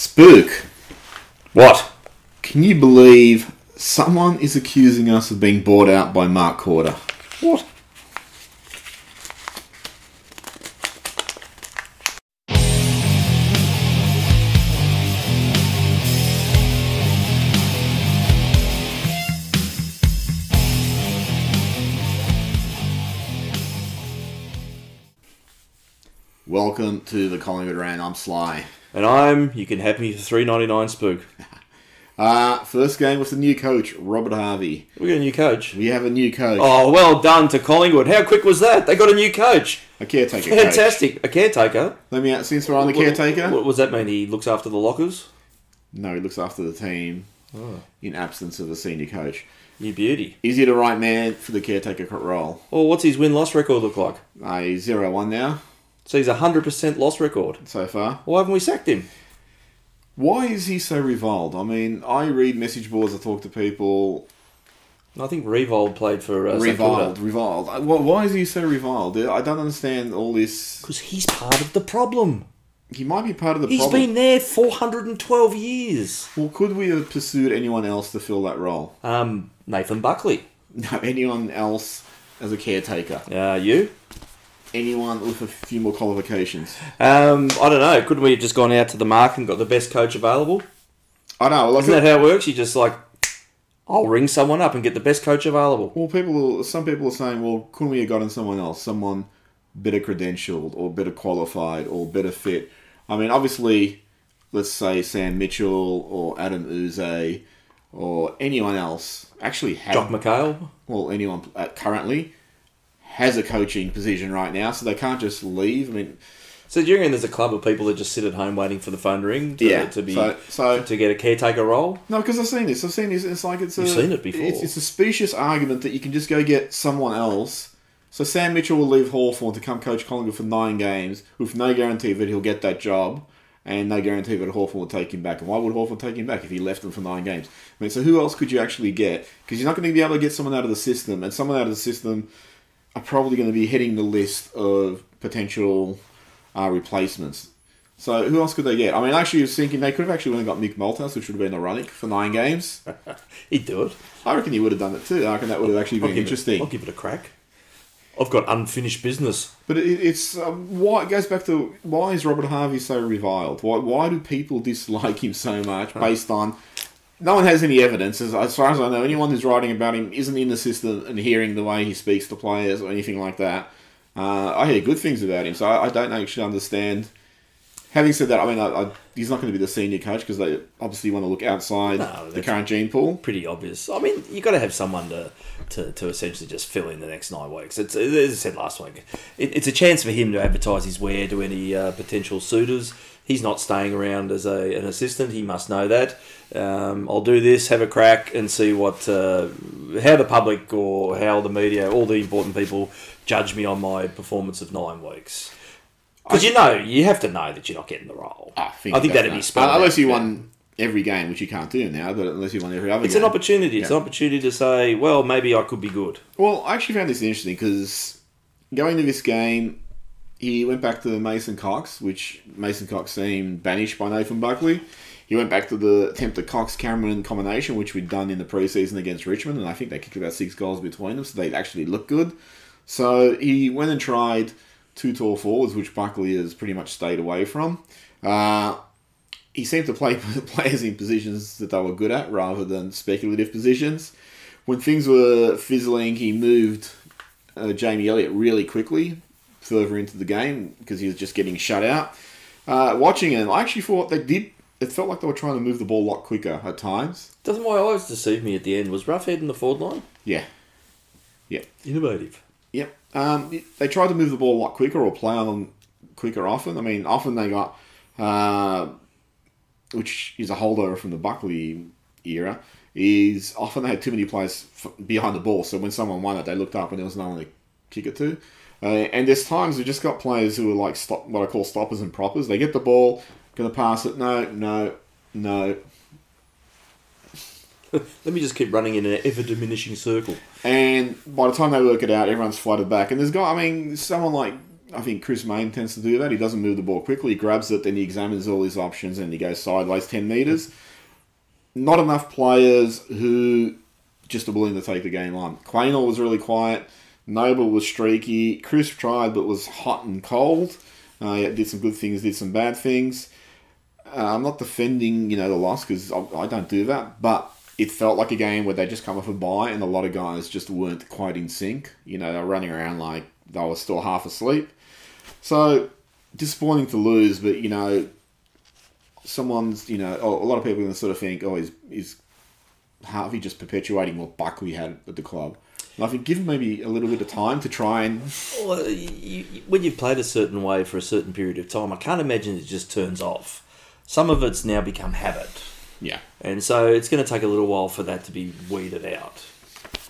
Spook, What? can you believe someone is accusing us of being bought out by Mark Korda? What? Welcome to the Collingwood Rant. I'm Sly. And I'm. You can have me for three ninety nine. Spook. Uh, first game with the new coach, Robert Harvey. We got a new coach. We have a new coach, Oh, well done to Collingwood. How quick was that? They got a new coach. a caretaker coach. Fantastic. A caretaker. Let me out, since we're on the caretaker. What, what does that mean? He looks after the lockers. No, he looks after the team Oh. in absence of a senior coach. You beauty. Is he the right man for the caretaker role? Well, what's his win loss record look like? Uh, he's 0 1 now So he's a hundred percent loss record. so far. Why haven't we sacked him? Why is he so reviled? I mean, I read message boards, I talk to people. I think Revold played for uh, Reviled, reviled. Uh, wh- Why is he so reviled? I don't understand all this. Because he's part of the problem. He might be part of the He's problem. been there four hundred and twelve years. Well, could we have pursued anyone else to fill that role? Um, Nathan Buckley. No, anyone else as a caretaker? Uh, you? Anyone with a few more qualifications? Um, I don't know. Couldn't we have just gone out to the market and got the best coach available? I know. Like, Isn't that how it works? You just like, I'll ring someone up and get the best coach available. well, people. Some people are saying, well, couldn't we have gotten someone else, someone better credentialed or better qualified or better fit? I mean, obviously, let's say Sam Mitchell or Adam Yze or anyone else actually have Jock McHale. well, anyone currently has a coaching position right now, so they can't just leave. I mean, So do you reckon there's a club of people that just sit at home waiting for the phone to ring to, yeah. to be so, so to get a caretaker role? no, because I've seen this. I've seen this. It's like it's a. You've seen it before. It's, it's a specious argument that you can just go get someone else. So Sam Mitchell will leave Hawthorn to come coach Collingwood for nine games with no guarantee that he'll get that job. And no guarantee that Hawthorn will take him back. And why would Hawthorn take him back if he left them for nine games? I mean, so who else could you actually get? Because you're not going to be able to get someone out of the system, and someone out of the system are probably going to be hitting the list of potential uh, replacements. So who else could they get? I mean, actually, I was thinking they could have actually only got Mick Malthouse, which would have been ironic for nine games. He'd do it. I reckon he would have done it too. I reckon that would have actually I'll been It, interesting. I'll give it a crack. I've got unfinished business. But it, it's um, why it goes back to why is Robert Harvey so reviled? Why why do people dislike him so much based on? No one has any evidence, as, as far as I know. Anyone who's writing about him isn't in the system and hearing the way he speaks to players or anything like that. Uh, I hear good things about him, so I, I don't actually understand. Having said that, I mean, I, I, he's not going to be the senior coach because they obviously want to look outside No, the current gene pool. Pretty obvious. I mean, you've got to have someone to, to, to essentially just fill in the next nine weeks. It's as I said last week. It, it's a chance for him to advertise his wear to any uh, potential suitors. He's not staying around as a, an assistant. He must know that. Um, I'll do this, have a crack, and see what uh, how the public or how the media, all the important people, judge me on my performance of nine weeks. Because you know, you have to know that you're not getting the role. I think, I think that'd be spelled Uh, Unless you won every game, which you can't do now, but unless you won every other It's game. an opportunity. It's Yeah. an opportunity to say, well, maybe I could be good. Well, I actually found this interesting because going to this game, he went back to Mason Cox, which Mason Cox seemed banished by Nathan Buckley. He went back to the attempted Cox Cameron combination, which we'd done in the preseason against Richmond, and I think they kicked about six goals between them, so they actually looked good. So he went and tried two tall forwards, which Buckley has pretty much stayed away from. Uh, he seemed to play players in positions that they were good at rather than speculative positions. When things were fizzling, he moved uh, Jamie Elliott really quickly further into the game because he was just getting shut out. Uh, watching him, I actually thought they did. It felt like they were trying to move the ball a lot quicker at times. Doesn't my eyes deceive me at the end? Was Roughhead in the forward line? Yeah, Yeah. Innovative. Yep. Um, they tried to move the ball a lot quicker or play on quicker often. I mean, often they got, uh, which is a holdover from the Buckley era, is often they had too many players f- behind the ball. So when someone won it, they looked up and there was no one to kick it to. Uh, and there's times we just got players who are like stop, what I call stoppers and proppers. They get the ball, gonna pass it. No, no, no. Let me just keep running in an ever diminishing circle. And by the time they work it out, everyone's flooded back. And there's got, I mean, someone like I think Chris Mayne tends to do that. He doesn't move the ball quickly. He grabs it, then he examines all his options, and he goes sideways 10 metres. Not enough players who just are willing to take the game on. Quaynor was really quiet. Noble was streaky. Chris tried, but was hot and cold. Uh, yeah, did some good things, did some bad things. Uh, I'm not defending, you know, the loss because I, I don't do that, but it felt like a game where they just come off a bye and a lot of guys just weren't quite in sync. You know, they're running around like they were still half asleep. So disappointing to lose, but you know, someone's you know a lot of people to sort of think, oh, is is Harvey just perpetuating what Buckley had at the club? And I think give him maybe a little bit of time to try and. Well, you, when you've played a certain way for a certain period of time, I can't imagine it just turns off. Some of it's now become habit. Yeah. And so it's going to take a little while for that to be weeded out.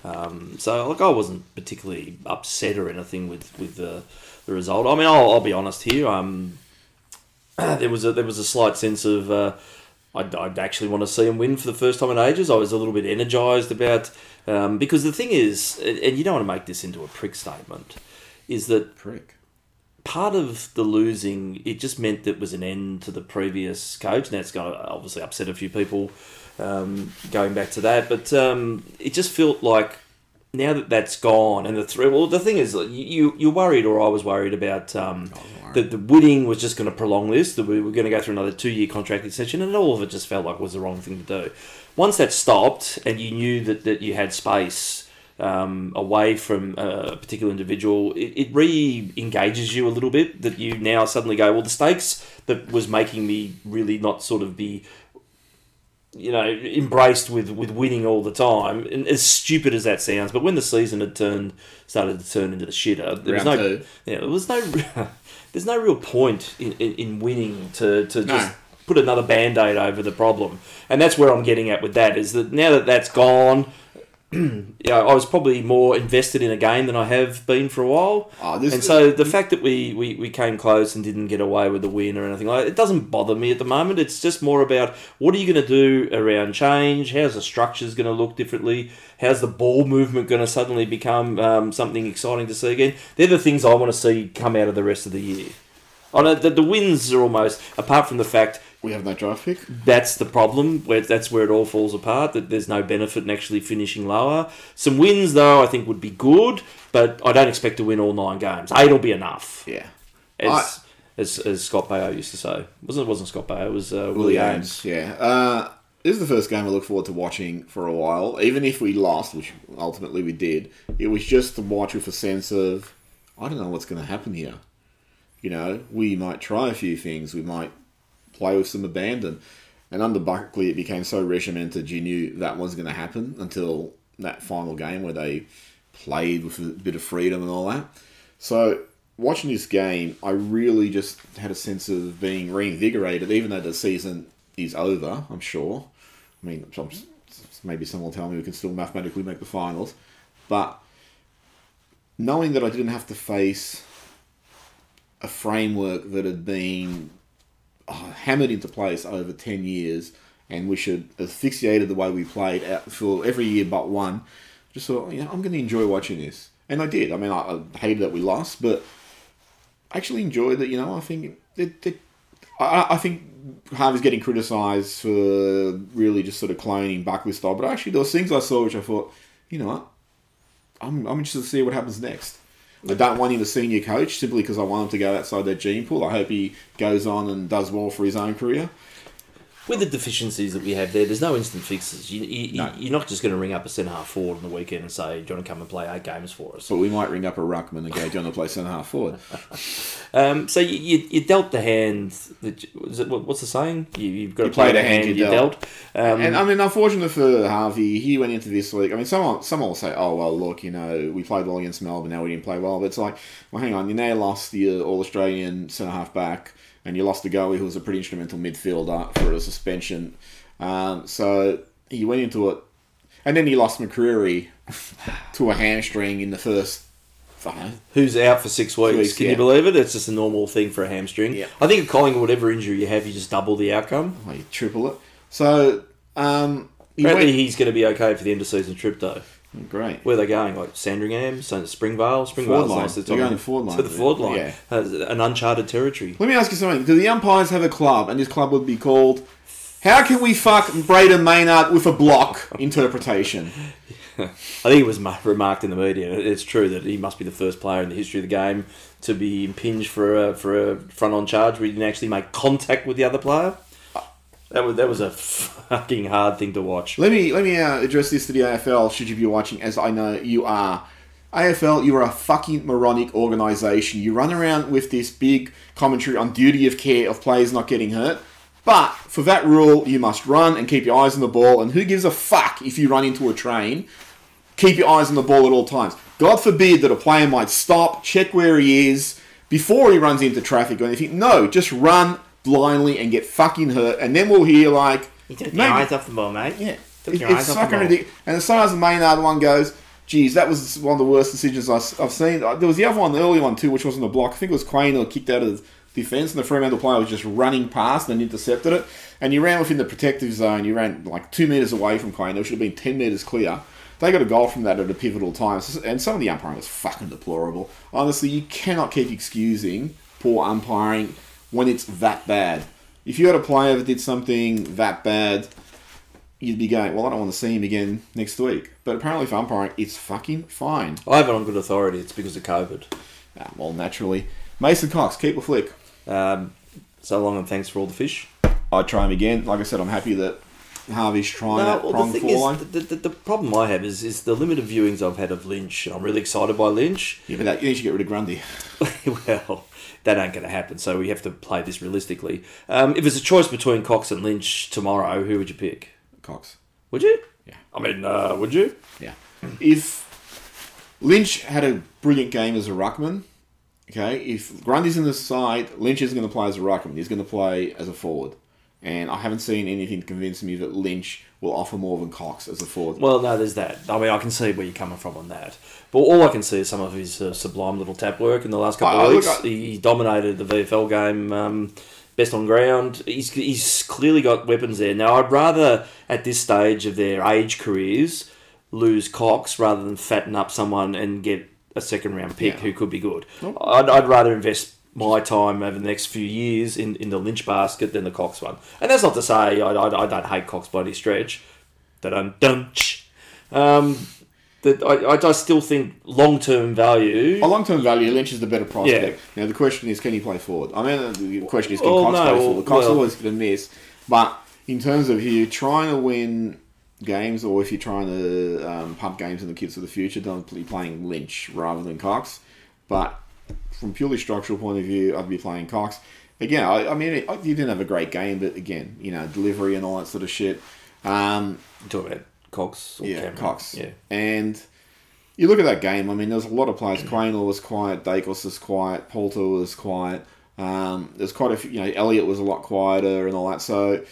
Um, so, like, I wasn't particularly upset or anything with with the, the result. I mean, I'll, I'll be honest here. Um, there was a there was a slight sense of uh, I'd, I'd actually want to see him win for the first time in ages. I was a little bit energised about um, because the thing is, and you don't want to make this into a prick statement, is that Prick. Part of the losing, it just meant that it was an end to the previous coach. Now it's going to obviously upset a few people um, going back to that, but um, it just felt like now that that's gone and the three. Well, the thing is, you you're worried, or I was worried about um, that the winning was just going to prolong this. That we were going to go through another two year contract extension, and all of it just felt like was the wrong thing to do. Once that stopped, and you knew that that you had space um, away from a particular individual, it, it re engages you a little bit. That you now suddenly go, well, the stakes that was making me really not sort of be, you know, embraced with, with winning all the time, and as stupid as that sounds, but when the season had turned, started to turn into the shitter, there was no, two. yeah, there was no, there's no real point in, in, in winning to, to No. just put another band-aid over the problem and that's where i'm getting at with that is that now that that's gone yeah, I was probably more invested in a game than I have been for a while. Oh, and so the fact that we, we, we came close and didn't get away with the win or anything like that, it doesn't bother me at the moment. It's just more about what are you going to do around change? How's the structures going to look differently? How's the ball movement going to suddenly become um, something exciting to see again? They're the things I want to see come out of the rest of the year. I know the, the wins are almost, apart from the fact we have no draft pick. that's the problem. Where that's where it all falls apart. That there's no benefit in actually finishing lower. Some wins though, I think would be good, but I don't expect to win all nine games. Eight will be enough. Yeah. As, as, as Scott Baio used to say, wasn't it? Wasn't Scott Baio? It was uh, Willie. Aames, yeah. Uh, this is the first game I look forward to watching for a while. Even if we lost, which ultimately we did, it was just to watch with a sense of, I don't know what's going to happen here. You know, we might try a few things. We might play with some abandon. And under Buckley, it became so regimented, you knew that wasn't going to happen until that final game where they played with a bit of freedom and all that. So, watching this game, I really just had a sense of being reinvigorated, even though the season is over, I'm sure. I mean, maybe someone will tell me we can still mathematically make the finals. But knowing that I didn't have to face a framework that had been hammered into place over 10 years and we should asphyxiated the way we played for every year but one. Just thought you know i'm going to enjoy watching this. And i did. I mean i, I hated that we lost but I actually enjoyed it you know i think it, I, I think Harvey's getting criticised for really just sort of cloning Buckley style but actually there things i saw which i thought you know what? I'm, I'm interested to see what happens next I don't want him a senior coach simply because I want him to go outside their gene pool. I hope he goes on and does well for his own career. With the deficiencies that we have there, there's no instant fixes. You, you, No. You're not just going to ring up a centre half forward on the weekend and say, "Do you want to come and play eight games for us?" But we might ring up a ruckman and go, "Do you want to play centre half forward?" Um, so you, you, you dealt the hand. That, it, what's the saying? You, you've got to play the hand hand you dealt. dealt. Um, And I mean, unfortunate for Harvey, he went into this week. I mean, someone someone will say, "Oh well, look, you know, we played well against Melbourne. Now we didn't play well." But it's like, well, hang on, you now lost the All Australian centre half back, and you lost the goalie who was a pretty instrumental midfielder for a suspension. Um, so he went into it, and then he lost McCreery to a hamstring in the first. I don't know, who's out for six weeks. weeks, Can yeah. you believe it? It's just a normal thing for a hamstring. Yeah. I think at Collingwood, whatever injury you have, you just double the outcome. well, you triple it. So um, he Apparently, went- he's going to be okay for the end of season trip, though. Great. Where are they going? Like Sandringham, Springvale, Springvale's line. nice. They're going to forward line. To the Ford line. Yeah. An uncharted territory. Let me ask you something. Do the umpires have a club, and this club would be called "How can we fuck Brayden Maynard with a block?" Interpretation. I think it was remarked in the media. It's true that he must be the first player in the history of the game to be impinged for a for a front on charge where he didn't actually make contact with the other player. That was that was a fucking hard thing to watch. Let me let me uh, address this to the AFL. Should you be watching, as I know you are. AFL, you are a fucking moronic organisation. You run around with this big commentary on duty of care of players not getting hurt. But for that rule, you must run and keep your eyes on the ball. And who gives a fuck if you run into a train? Keep your eyes on the ball at all times. God forbid that a player might stop, check where he is before he runs into traffic or anything. No, just run blindly and get fucking hurt. And then we'll hear like, maybe- off the ball, mate. yeah, Took it- your it's eyes off the fucking ball. ridiculous. And as far as the Maynard one goes, geez, that was one of the worst decisions I- I've seen. Uh, There was the other one, the early one too, which wasn't a block. I think it was Quain who kicked out of the defence, and the Fremantle player was just running past and intercepted it. And you ran within the protective zone. You ran like two metres away from Quain. There should have been ten metres clear. They got a goal from that at a pivotal time. And some of the umpiring was fucking deplorable. Honestly, you cannot keep excusing poor umpiring when it's that bad. If you had a player that did something that bad, you'd be going, well, I don't want to see him again next week. But apparently, for umpiring, it's fucking fine. I have it on good authority. It's because of COVID. Ah, well, naturally. Mason Cox, keep a flick. Um, so long and thanks for all the fish. I'd try him again. Like I said, I'm happy that Harvey's trying No, that well, prong the thing four is, line. the, the, the problem I have is, is the limited viewings I've had of Lynch. I'm really excited by Lynch. Yeah, but that, you need to get rid of Grundy. well, that ain't going to happen. So we have to play this realistically. Um, if it's a choice between Cox and Lynch tomorrow, who would you pick? Cox. Would you? Yeah. I mean, uh, would you? Yeah. If Lynch had a brilliant game as a ruckman, okay, if Grundy's in the side, Lynch isn't going to play as a ruckman. He's going to play as a forward. And I haven't seen anything to convince me that Lynch will offer more than Cox as a forward. Well, no, there's that. I mean, I can see where you're coming from on that. But all I can see is some of his uh, sublime little tap work in the last couple I- I of look, weeks. I- he, dominated the VFL game, um, best on ground. He's, he's clearly got weapons there. Now, I'd rather, at this stage of their age careers, lose Cox rather than fatten up someone and get a second round pick Yeah. who could be good. I'd, I'd rather invest my time over the next few years in, in the Lynch basket than the Cox one. And that's not to say I, I, I don't hate Cox by any stretch. Dun dun. Um, that I, I, I still think long term value. A long term value, Lynch is the better prospect. Yeah. Now, the question is, can he play forward? I mean, the question is, can Well, Cox no, play forward? Cox well- always going to miss. But in terms of if you're trying to win games or if you're trying to um, pump games in the kids of the future, don't be playing Lynch rather than Cox. But from purely structural point of view, I'd be playing Cox. Again, I, I mean, it, you didn't have a great game, but again, you know, delivery and all that sort of shit. Um, Talk about Cox. Or yeah, Cameron. Cox. Yeah. And you look at that game, I mean, there's a lot of players. Quaynor was quiet, Daicos was quiet, Poulter was quiet. Um, there's quite a few, you know, Elliott was a lot quieter and all that. So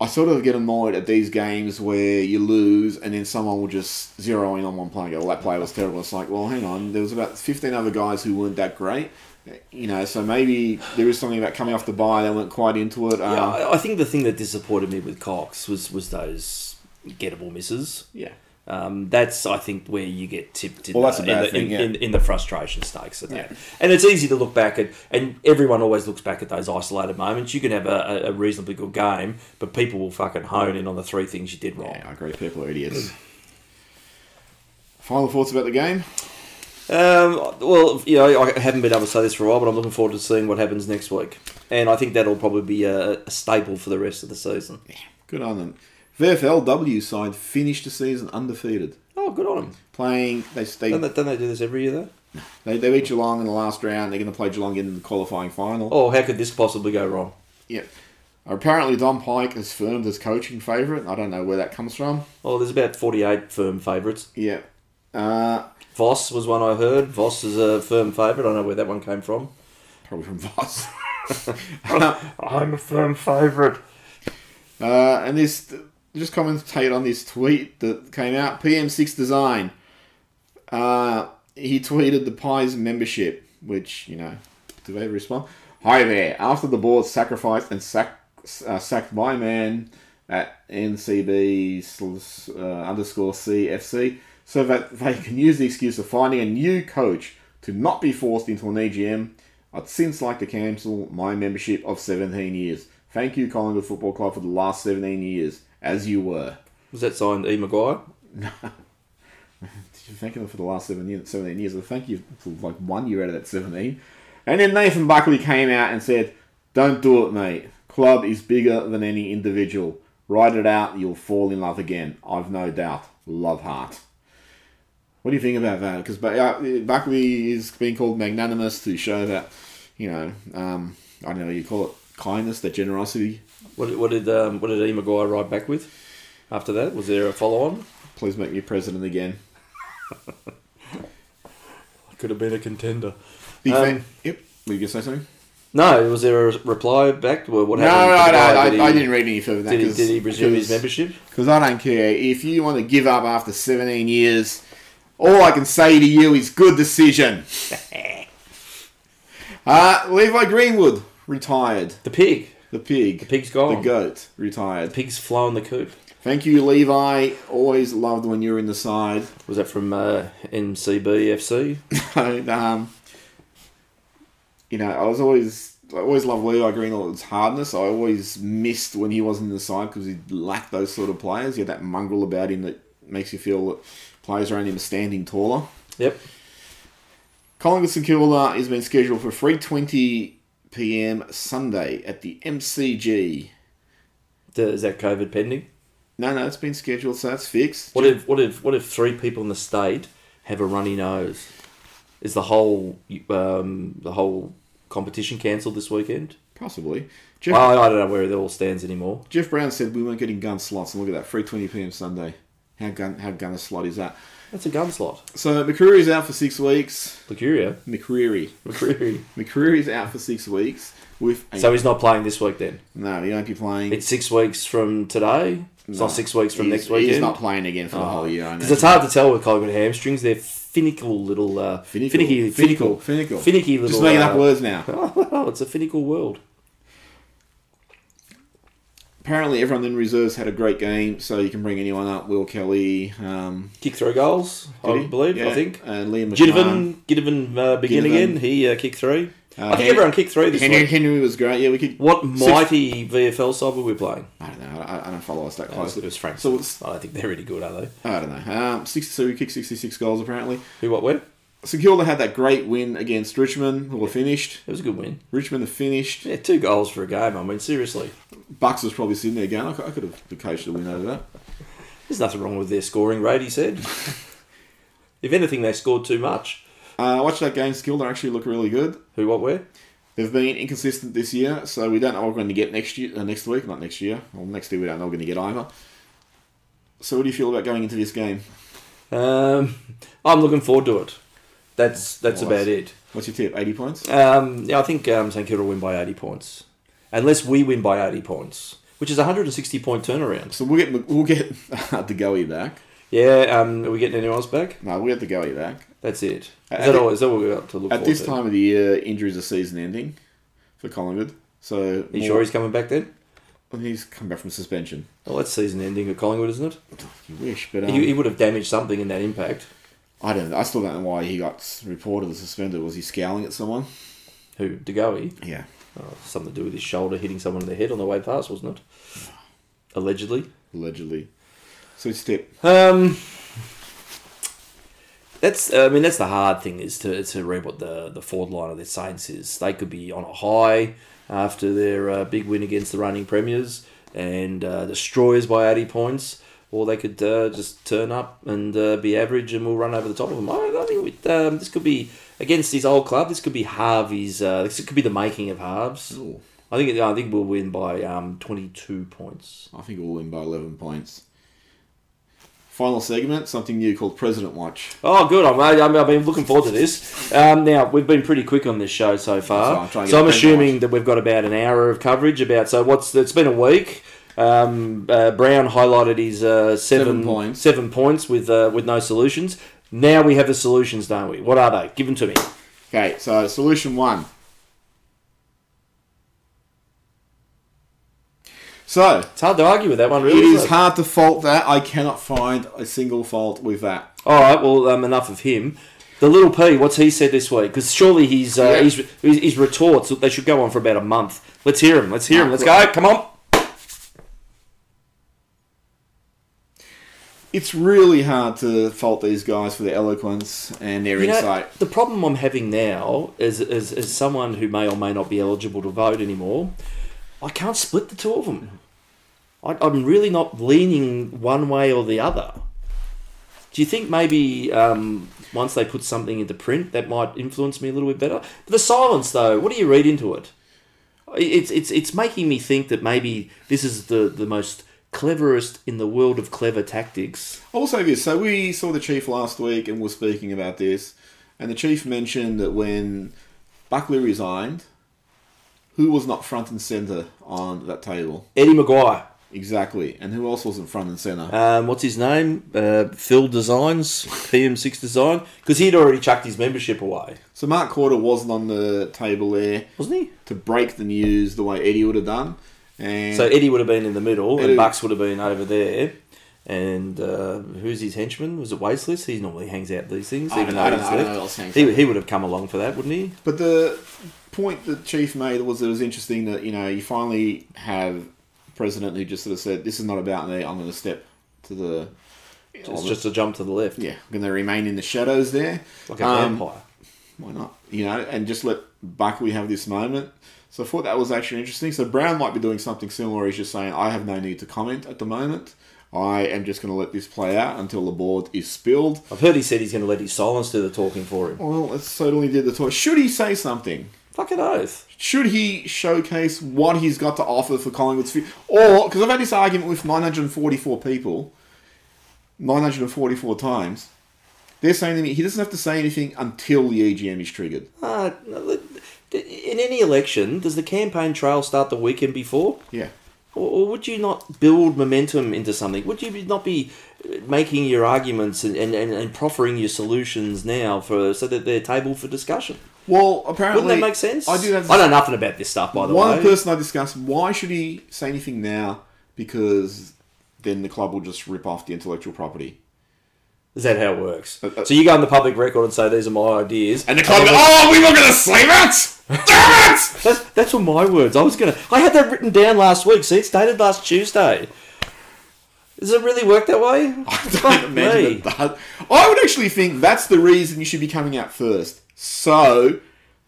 I sort of get annoyed at these games where you lose and then someone will just zero in on one player and go, well, that player was terrible. It's like, well, hang on, there was about 15 other guys who weren't that great. You know, so maybe there is something about coming off the buy. they weren't quite into it. Yeah, um, I, I think the thing that disappointed me with Cox was was those gettable misses. yeah. Um, that's I think where you get tipped in, Well, that's the, in, the, thing, in, yeah. in, in the frustration stakes of that. Yeah. And it's easy to look back at, and everyone always looks back at those isolated moments. You can have a, a- reasonably good game, but people will fucking hone in on the three things you did wrong. Yeah, I agree. People are idiots. Final thoughts about the game? Um, well, you know, I haven't been able to say this for a while, but I'm looking forward to seeing what happens next week. And I think that'll probably be a, a staple for the rest of the season. Good on them. VFLW side finished the season undefeated. Oh, good on them. Playing, they stay. Don't they, don't they do this every year, though? they, they beat Geelong in the last round. They're going to play Geelong in the qualifying final. Oh, how could this possibly go wrong? Yeah. Apparently, Don Pyke is firmed as coaching favourite. I don't know where that comes from. Oh, there's about 48 firm favourites. Yeah. Uh, Voss was one I heard. Voss is a firm favourite. I don't know where that one came from. probably from Voss. I'm a firm favourite. Uh, and this, just commentate on this tweet that came out. PM6 Design. Uh, he tweeted the Pies membership, which, you know, do they respond? Hi there. After the board sacrificed and sack, uh, sacked my man, at NCB uh, underscore CFC so that they can use the excuse of finding a new coach to not be forced into an EGM. I'd since like to cancel my membership of 17 years. Thank you, Collingwood Football Club, for the last 17 years, as you were. Was that signed E. McGuire? No. Thank you for the last seven years, 17 years. Well, thank you for like one year out of that 17. And then Nathan Buckley came out and said, Don't do it, mate. Club is bigger than any individual. Write it out, you'll fall in love again. I've no doubt. Love heart. What do you think about that? Because Buckley is being called magnanimous to show that, you know, um, I don't know, you call it kindness, that generosity. What, what did um, what did E. McGuire write back with after that? Was there a follow on? Please make me president again. I could have been a contender. Big Um, fan. Yep. Were you going to say something? No, was there a reply back? Well, what No, happened? no, to the no, guy? I, Did I he- didn't read any further than Did that. he, did he resume his membership? Because I don't care. If you want to give up after 17 years, all I can say to you is good decision. uh, Levi Greenwood retired. The pig. The pig. The pig's gone. The goat retired. The pig's flown the coop. Thank you, Levi. Always loved when you were in the side. Was that from uh, NCB FC? And, um, you know, I was always. I always loved Levi Greenwood's hardness. I always missed when he wasn't in the side because he lacked those sort of players. He had that mongrel about him that makes you feel that players around him are standing taller. Yep. Collingwood St Kilda is been scheduled for 3:20 p.m. Sunday at the MCG. Is that COVID pending? No, no, it's been scheduled, so that's fixed. What if what if what if three people in the state have a runny nose? Is the whole um, the whole competition cancelled this weekend? Possibly. Jeff, Well, I don't know where it all stands anymore. Jeff Browne said we weren't getting gun slots, and look at that, 3:20 p.m. Sunday. How gun how gun a slot is that? That's a gun slot. So McCreery's out for six weeks. Lucuria. McCreery. McCreery. McCreery's out for six weeks with a, So he's not playing this week then. no, he won't be playing. It's six weeks from today. It's No. not six weeks from He's- next week. He's not playing again for the whole year. Because it's hard to tell with Collingwood hamstrings. They're finical little, uh, Finical. finicky, finical, Finical. finicky little. Just making uh, up words now. Oh, it's a finical world. Apparently, everyone in reserves had a great game, so you can bring anyone up. Will Kelly, um, Kick three goals, I believe. Yeah, I think. and Liam McMahon. Gidovan, Gidovan uh, begin Ginnivan. again. He uh, kicked three. Uh, I think Hen- everyone kicked three this Henry, week. Henry was great. Yeah, we could. What Six- mighty VFL side were we playing? I don't know. I, I don't follow us that was, closely. it was Frank. So I don't think they're really good, are they? I don't know. Um, 62, we kicked 66 goals apparently. Who, what, where? St Kilda had that great win against Richmond, who were finished. It was a good win. Richmond are finished. Yeah, two goals for a game. I mean, seriously. Bucks was probably sitting there going, I could, I could have coached a win over that. There's nothing wrong with their scoring rate, he said. if anything, they scored too much. Uh, watch that game. St Kilda actually look really good. Who, what, where? They've been inconsistent this year, so we don't know what we're going to get next year, uh, next week, not next year. Well, next year we don't know what we're going to get either. So, what do you feel about going into this game? Um, I'm looking forward to it. That's that's about it. What's your tip? Eighty points. Um, yeah, I think um, St Kilda will win by 80 points, unless we win by 80 points, which is a 160 point turnaround. So we'll get we'll get the goey back. Yeah, um, are we getting anyone else back? No, we'll get the goey back. That's it. Is At that the- all? Is that what we got to look for? At this to? time of the year, injuries are season ending for Collingwood. So Are you sure he's coming back then? Well, he's come back from suspension. Well, that's season ending at Collingwood, isn't it? You wish, but um, he, he would have damaged something in that impact. I don't. I still don't know why he got reported as suspended. Was he scowling at someone? Who? De Goey? Yeah. Oh, something to do with his shoulder hitting someone in the head on the way past, wasn't it? Allegedly. Allegedly. So step. Um, that's I mean that's the hard thing is to, to read what the the forward line of the Saints is. They could be on a high after their uh, big win against the reigning premiers and uh, destroy us by eighty points, or they could uh, just turn up and uh, be average and we'll run over the top of them. I, I think with, um, this could be against his old club. This could be Harvey's. Uh, this could be the making of Harves. Ooh, I think I think we'll win by um, twenty two points. I think we'll win by eleven points. Final segment, something new called President Watch. Oh, good. I'm, I'm, I've been looking forward to this. Um, now, we've been pretty quick on this show so So far. I'm So, I'm assuming that we've got about an hour of coverage about. So, what's it's been a week. Um, uh, Browne highlighted his uh, seven, Seven points. seven points with uh, with no solutions. Now we have the solutions, don't we? What are they? Give them to me. Okay, so solution one. So It's hard to argue with that one, it really. is isn't hard to fault that. I cannot find a single fault with that. All right, well, um, enough of him. The little P, what's he said this week? Because surely he's, uh, Yeah. his, his his retorts they should go on for about a month. Let's hear him. Let's hear him. Let's go. Come on. It's really hard to fault these guys for their eloquence and their You know, insight. the problem I'm having now is, is as someone who may or may not be eligible to vote anymore, I can't split the two of them. I, I'm really not leaning one way or the other. Do you think maybe um, once they put something into print that might influence me a little bit better? The silence, though, what do you read into it? It's it's it's making me think that maybe this is the the most cleverest in the world of clever tactics. I will say this. So we saw the chief last week and were speaking about this, and the chief mentioned that when Buckley resigned, who was not front and centre on that table? Eddie McGuire. Exactly. And who else wasn't front and centre? Um, what's his name? Uh, Phil Designs, PM6 Design, because he'd already chucked his membership away, so Mark Korda wasn't on the table there wasn't he? to break the news the way Eddie would have done. And So Eddie would have been in the middle, Eddie- and Bucks would have been over there. And uh, who's his henchman? Was it Wasteless? He normally hangs out these things, I even don't know, I though don't he's I don't left. know He, he would have come along for that, wouldn't he? But the point that Chief made was that it was interesting that you know you finally have a president who just sort of said, "This is not about me. I'm going to step to the." It's just a jump to the left, yeah, going to remain in the shadows there. like a Um, vampire. Why not? You know, and just let Buckley have this moment. So I thought that was actually interesting. So Browne might be doing something similar. He's just saying, I have no need to comment at the moment. I am just going to let this play out until the board is spilled. I've heard he said he's going to let his silence do the talking for him. Well, it certainly did the talk. Should he say something? Fucking oath. Should he showcase what he's got to offer for Collingwood's future? Or, because I've had this argument with 944 people, 944 times, they're saying to me he doesn't have to say anything until the EGM is triggered. Uh, in any election, does the campaign trail start the weekend before? Yeah. Or, or would you not build momentum into something? Would you not be making your arguments and, and, and, and proffering your solutions now for so that they're table for discussion? Well, apparently. Wouldn't that make sense? I do have I know nothing about this stuff, by the One way. One person I discussed, why should he say anything now? Because then the club will just rip off the intellectual property. Is that how it works? Uh, uh, so you go on the public record and say these are my ideas, And the club goes, oh, we were going to say that! Damn it! That's, that's what my words. I was gonna. I had that written down last week. See, it's dated last Tuesday. Does it really work that way? I don't imagine me. does. I would actually think that's the reason you should be coming out first. So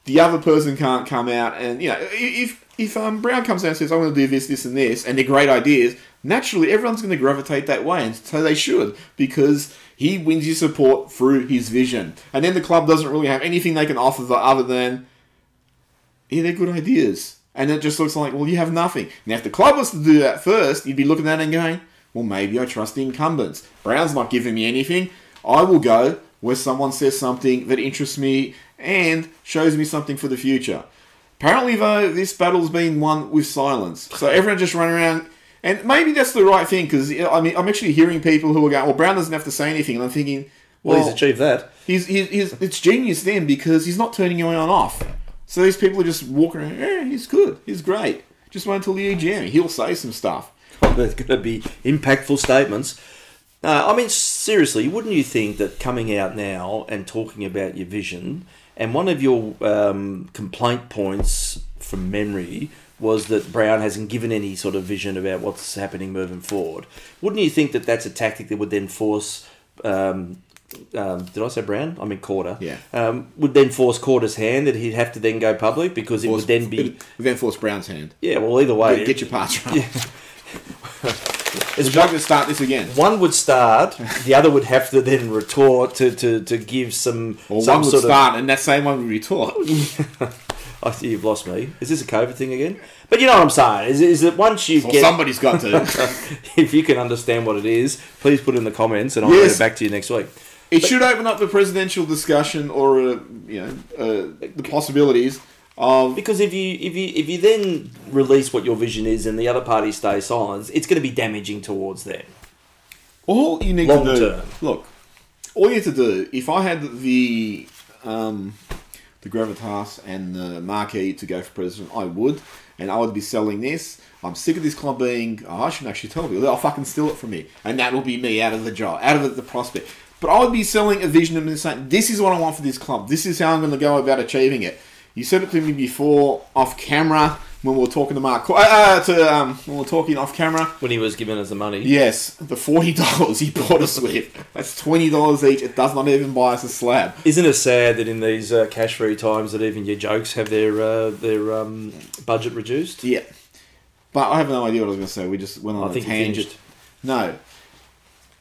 the other person can't come out and, you know, if, if um, Browne comes out and says, I'm going to do this, this, and this, and they're great ideas, naturally everyone's going to gravitate that way. And so they should, because he wins your support through his vision. And then the club doesn't really have anything they can offer other than, yeah, they're good ideas. And it just looks like, well, you have nothing. Now, if the club was to do that first, you'd be looking at it and going, well, maybe I trust the incumbents. Browne's not giving me anything. I will go where someone says something that interests me and shows me something for the future. Apparently, though, this battle's been won with silence. So everyone just run around, and maybe that's the right thing because I mean, I'm actually hearing people who are going, "Well, Browne doesn't have to say anything," and I'm thinking, Well, "Well, he's achieved that. he's, he's, he's it's genius then because he's not turning anyone off. So these people are just walking around. Yeah, he's good. He's great. Just wait until the EGM. He'll say some stuff. There's going to be impactful statements. Uh, I mean, seriously, wouldn't you think that coming out now and talking about your vision, and one of your um, complaint points from memory was that Browne hasn't given any sort of vision about what's happening moving forward. Wouldn't you think that that's a tactic that would then force? Um, um, did I say Browne? I mean Korda. Yeah. Um, would then force Korda's hand that he'd have to then go public because it would then be. It- then force Browne's hand. Yeah. Well, either way, Get your parts right. it's Would you like to start this again? one would start, the other would have to then retort to, to, to give some Or some one would sort start, and that same one would retort. I see you've lost me. Is this a COVID thing again? But you know what I'm saying is, is that once you Well, get, somebody's got to. if you can understand what it is, please put it in the comments, and I'll Yes. get it back to you next week. It should open up the presidential discussion or, uh, you know, uh, the possibilities of Because if you if you if you then release what your vision is and the other party stays silent, it's going to be damaging towards them. All you need Long to do, term. look, all you need to do, if I had the um, the gravitas and the marquee to go for president, I would. and I would be selling this. I'm sick of this club being. Oh, I shouldn't actually tell people. They'll fucking steal it from me, and that will be me out of the job, out of the prospect. But I would be selling a vision and saying, "This is what I want for this club. This is how I'm going to go about achieving it." You said it to me before off camera when we were talking to Mark. Uh, uh, to um, when we were talking off camera. When he was giving us the money. Yes, the forty dollars he bought us with. That's twenty dollars each. It does not even buy us a slab. Isn't it sad that in these uh, cash-free times that even your jokes have their uh, their um, budget reduced? Yeah, but I have no idea what I was going to say. We just went on I a think tangent. No,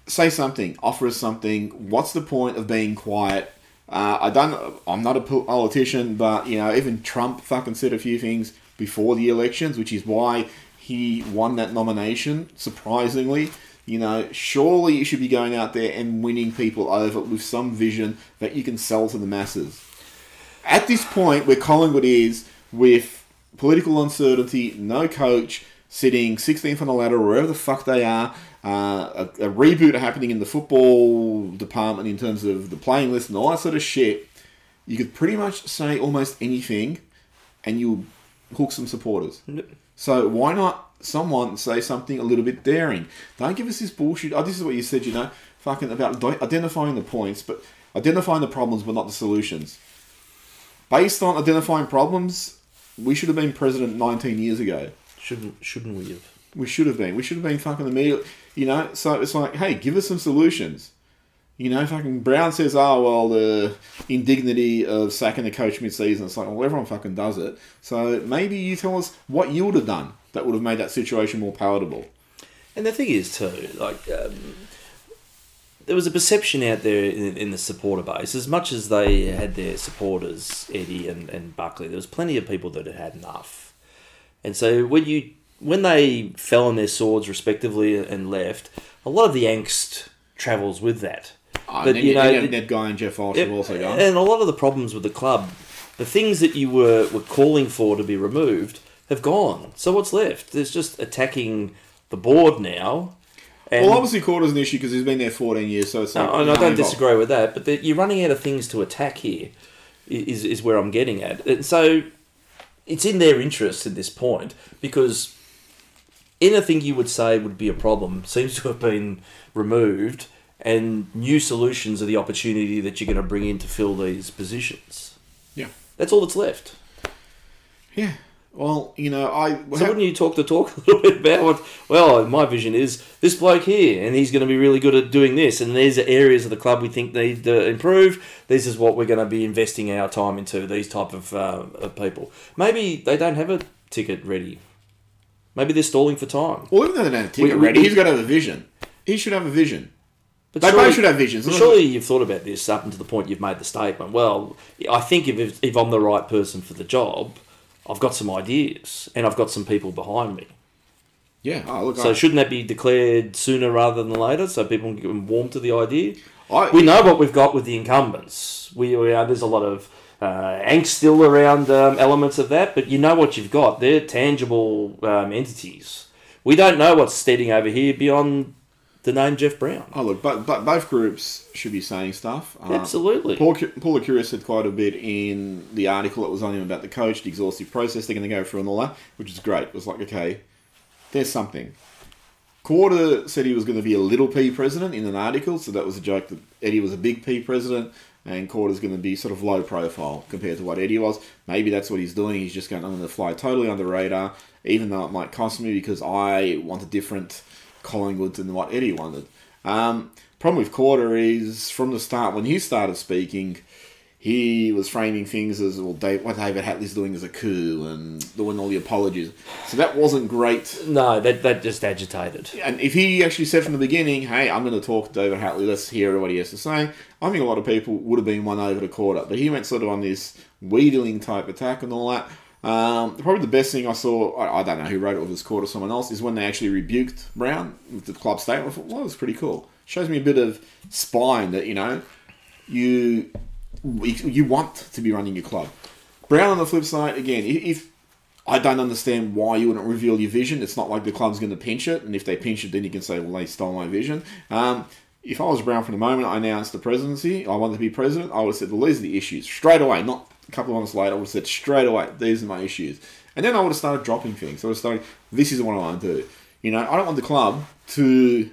say something. Offer us something. What's the point of being quiet? Uh, I don't. I'm not a politician, but you know, even Trump fucking said a few things before the elections, which is why he won that nomination. Surprisingly, you know, surely you should be going out there and winning people over with some vision that you can sell to the masses. At this point, where Collingwood is with political uncertainty, no coach, sitting 16th on the ladder, wherever the fuck they are, uh, a, a reboot happening in the football department in terms of the playing list and all that sort of shit, you could pretty much say almost anything and you hook some supporters. So why not someone say something a little bit daring? Don't give us this bullshit. Oh, this is what you said, you know, fucking about identifying the points, but identifying the problems, but not the solutions. Based on identifying problems, we should have been president 19 years ago. Shouldn't shouldn't we have? We should have been. We should have been fucking immediate. You know, so it's like, hey, give us some solutions. You know, fucking Browne says, oh, well, the indignity of sacking the coach mid season. It's like, well, everyone fucking does it. So maybe you tell us what you would have done that would have made that situation more palatable. And the thing is too, like um, there was a perception out there in, in the supporter base, as much as they had their supporters, Eddie and, and Buckley, there was plenty of people that had had enough. And so when you when they fell on their swords respectively and left, a lot of the angst travels with that. Oh, But, you know, Ned, Guy and Geoff Walsh have also gone. And a lot of the problems with the club, the things that you were, were calling for to be removed, have gone. So what's left? There's just attacking the board now. Well, obviously, Korda's an issue because he's been there 14 years, so it's like. no, and I don't involved. disagree with that, but the, you're running out of things to attack here, is, is, is where I'm getting at. And so it's in their interest at this point because anything you would say would be a problem seems to have been removed, and new solutions are the opportunity that you're going to bring in to fill these positions. Yeah. That's all that's left. Yeah. Well, you know, I. So wouldn't you talk the talk a little bit about what? Well, my vision is this bloke here, and he's going to be really good at doing this. And these are areas of the club we think need to improve. This is what we're going to be investing our time into. These type of, uh, of people. Maybe they don't have a ticket ready. Maybe they're stalling for time. Well, even though they don't have a ticket We- we- ready, he's got to have a vision. He should have a vision. But They surely- both should have visions. but surely you've thought about this up until the point you've made the statement. Well, I think if if I'm the right person for the job, I've got some ideas and I've got some people behind me. Yeah. Oh, look, So I, shouldn't that be declared sooner rather than later, so people can get warm to the idea? I, We know what we've got with the incumbents. We, we are, there's a lot of uh, angst still around um, elements of that, but you know what you've got. They're tangible um, entities. We don't know what's steading over here beyond the name Jeff Browne. Oh, look, but, but both groups should be saying stuff. Uh, Absolutely. Paul, Paul Licuria said quite a bit in the article that was on him about the coach, the exhaustive process they're going to go through and all that, which is great. It was like, okay, there's something. Korda said he was going to be a little P president in an article, so that was a joke that Eddie was a big P president and Korda's going to be sort of low profile compared to what Eddie was. Maybe that's what he's doing. He's just going, I'm fly totally under the radar, even though it might cost me because I want a different Collingwood than what Eddie wanted. Um, problem with Korda is from the start, when he started speaking, he was framing things as well. Dave, what David Hatley's doing is a coup and doing all the apologies. So that wasn't great. No, that, that just agitated. And if he actually said from the beginning, "Hey, I'm going to talk to David Hatley. Let's hear what he has to say," I think a lot of people would have been won over to Korda. But he went sort of on this wheedling type attack and all that. Um, probably the best thing I saw, I, I don't know who wrote it, whether was Korda or someone else, is when they actually rebuked Browne with the club statement. I thought, well, that was pretty cool. Shows me a bit of spine that you know you you want to be running your club. Browne on the flip side, again, if, I don't understand why you wouldn't reveal your vision, it's not like the club's going to pinch it, and if they pinch it, then you can say, well, they stole my vision. Um, if I was Browne from the moment I announced the presidency, I wanted to be president, I would have said, well, these are the issues straight away, not couple of months later. I would have said straight away, these are my issues. And then I would have started dropping things. I would have started, this is what I want to do. You know, I don't want the club to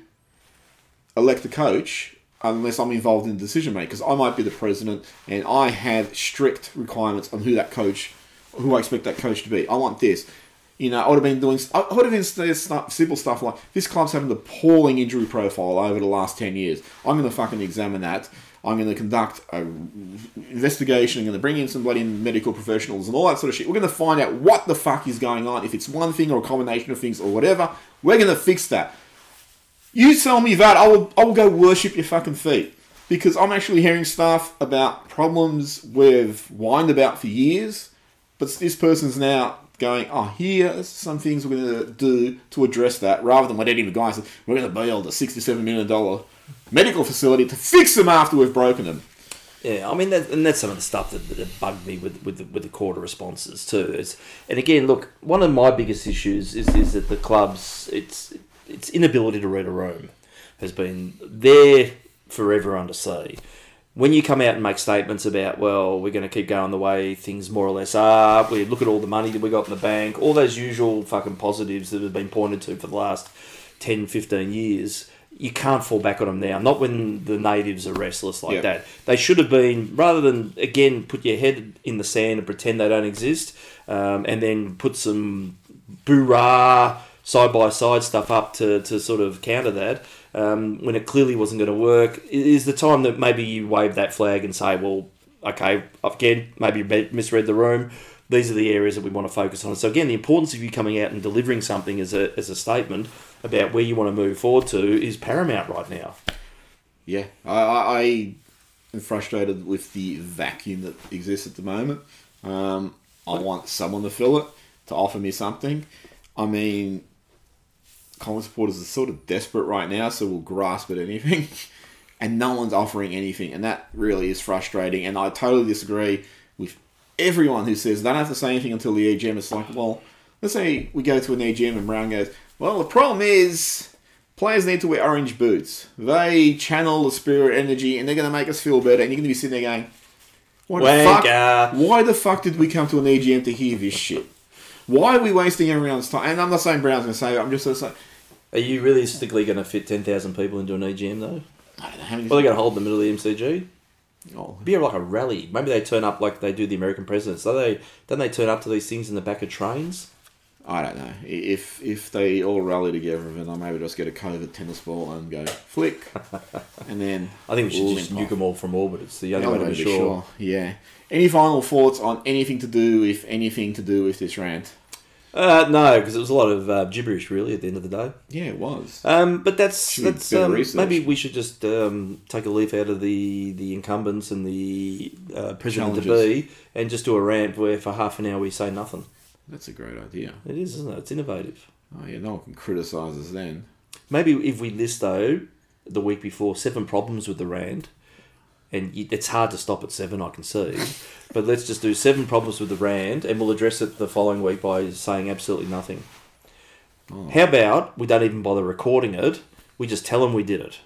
elect the coach unless I'm involved in the decision making because I might be the president and I have strict requirements on who that coach, who I expect that coach to be. I want this. You know, I would have been doing, I would have been saying simple stuff like this club's having an appalling injury profile over the last 10 years. I'm going to fucking examine that. I'm going to conduct a investigation. I'm going to bring in some bloody medical professionals and all that sort of shit. We're going to find out what the fuck is going on. If it's one thing or a combination of things or whatever, we're going to fix that. You tell me that, I will, I will go worship your fucking feet. Because I'm actually hearing stuff about problems we've whined about for years, but this person's now going, oh, here's some things we're going to do to address that, rather than let any of the guys say, we're going to build a $67 million medical facility to fix them after we've broken them. Yeah, I mean, that, and that's some of the stuff that, that bugged me with with the, with the Korda responses too. It's, and again, look, one of my biggest issues is is that the club's its its inability to read a room has been there forever to see. When you come out and make statements about, well, we're going to keep going the way things more or less are, we look at all the money that we got in the bank, all those usual fucking positives that have been pointed to for the last 10, 15 years, you can't fall back on them now. Not when the natives are restless like Yeah. that. They should have been, rather than, again, put your head in the sand and pretend they don't exist, um, and then put some boorah side by side stuff up to, to sort of counter that um, when it clearly wasn't going to work is the time that maybe you wave that flag and say, well, okay, again, maybe misread the room. These are the areas that we want to focus on. So again, the importance of you coming out and delivering something as a, as a statement about where you want to move forward to is paramount right now. Yeah, I, I, I am frustrated with the vacuum that exists at the moment. Um, I want someone to fill it, to offer me something. I mean, Collins supporters are sort of desperate right now, so we'll grasp at anything. and no one's offering anything, and that really is frustrating. And I totally disagree with everyone who says they don't have to say anything until the EGM. It's like, well, let's say we go to an EGM and Browne goes, well, the problem is players need to wear orange boots. They channel the spirit energy, and they're going to make us feel better. And you're going to be sitting there going, why the, fuck, why the fuck did we come to an EGM to hear this shit? Why are we wasting everyone's time? And I'm not saying Browne's going to say it. I'm just saying, Are you realistically going to fit 10,000 people into an EGM though? I don't know how many. Well, they're going to hold in the middle of the MCG. Oh, Be like a rally. Maybe they turn up like they do the American presidents. So they don't they turn up to these things in the back of trains? I don't know. If if they all rally together, then I maybe just get a COVID tennis ball and go flick, and then I think we should just nuke them all from orbit. It's the only only way to be to be sure. sure. Yeah. Any final thoughts on anything to do with anything to do with this rant? Uh, no, because it was a lot of uh, gibberish, really, at the end of the day. Yeah, it was. Um, but that's that's um, maybe we should just um, take a leaf out of the the incumbents and the uh, president to be, and just do a rant where for half an hour we say nothing. That's a great idea. It is, isn't it? It's innovative. Oh yeah, no one can criticise us then. Maybe if we list though the week before seven problems with the rand, and it's hard to stop at seven, I can see. but let's just do seven problems with the rand, and we'll address it the following week by saying absolutely nothing. Oh. How about we don't even bother recording it? We just tell them we did it.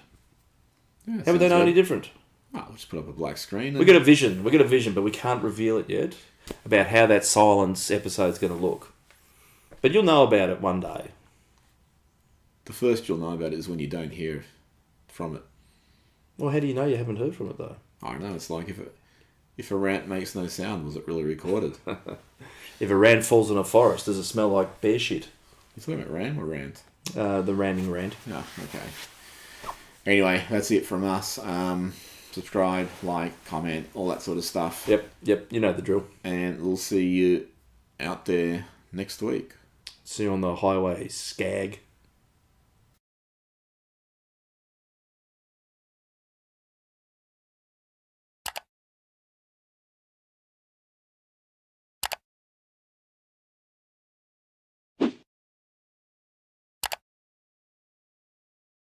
Yeah, How would they know any different? Oh, we'll just put up a black screen. We got a vision. We got a vision, but we can't reveal it yet about how that silence episode's going to look. But you'll know about it one day. The first you'll know about it is when you don't hear from it. Well, how do you know you haven't heard from it though? I don't know. It's like if it, if a rant makes no sound, was it really recorded? If a rant falls in a forest, does it smell like bear shit? you talking about rant or rant? Uh, the randing rand. Oh, okay. Anyway, that's it from us. Um, subscribe, like, comment, all that sort of stuff. Yep, yep. You know the drill. And we'll see you out there next week. See you on the highway, skag.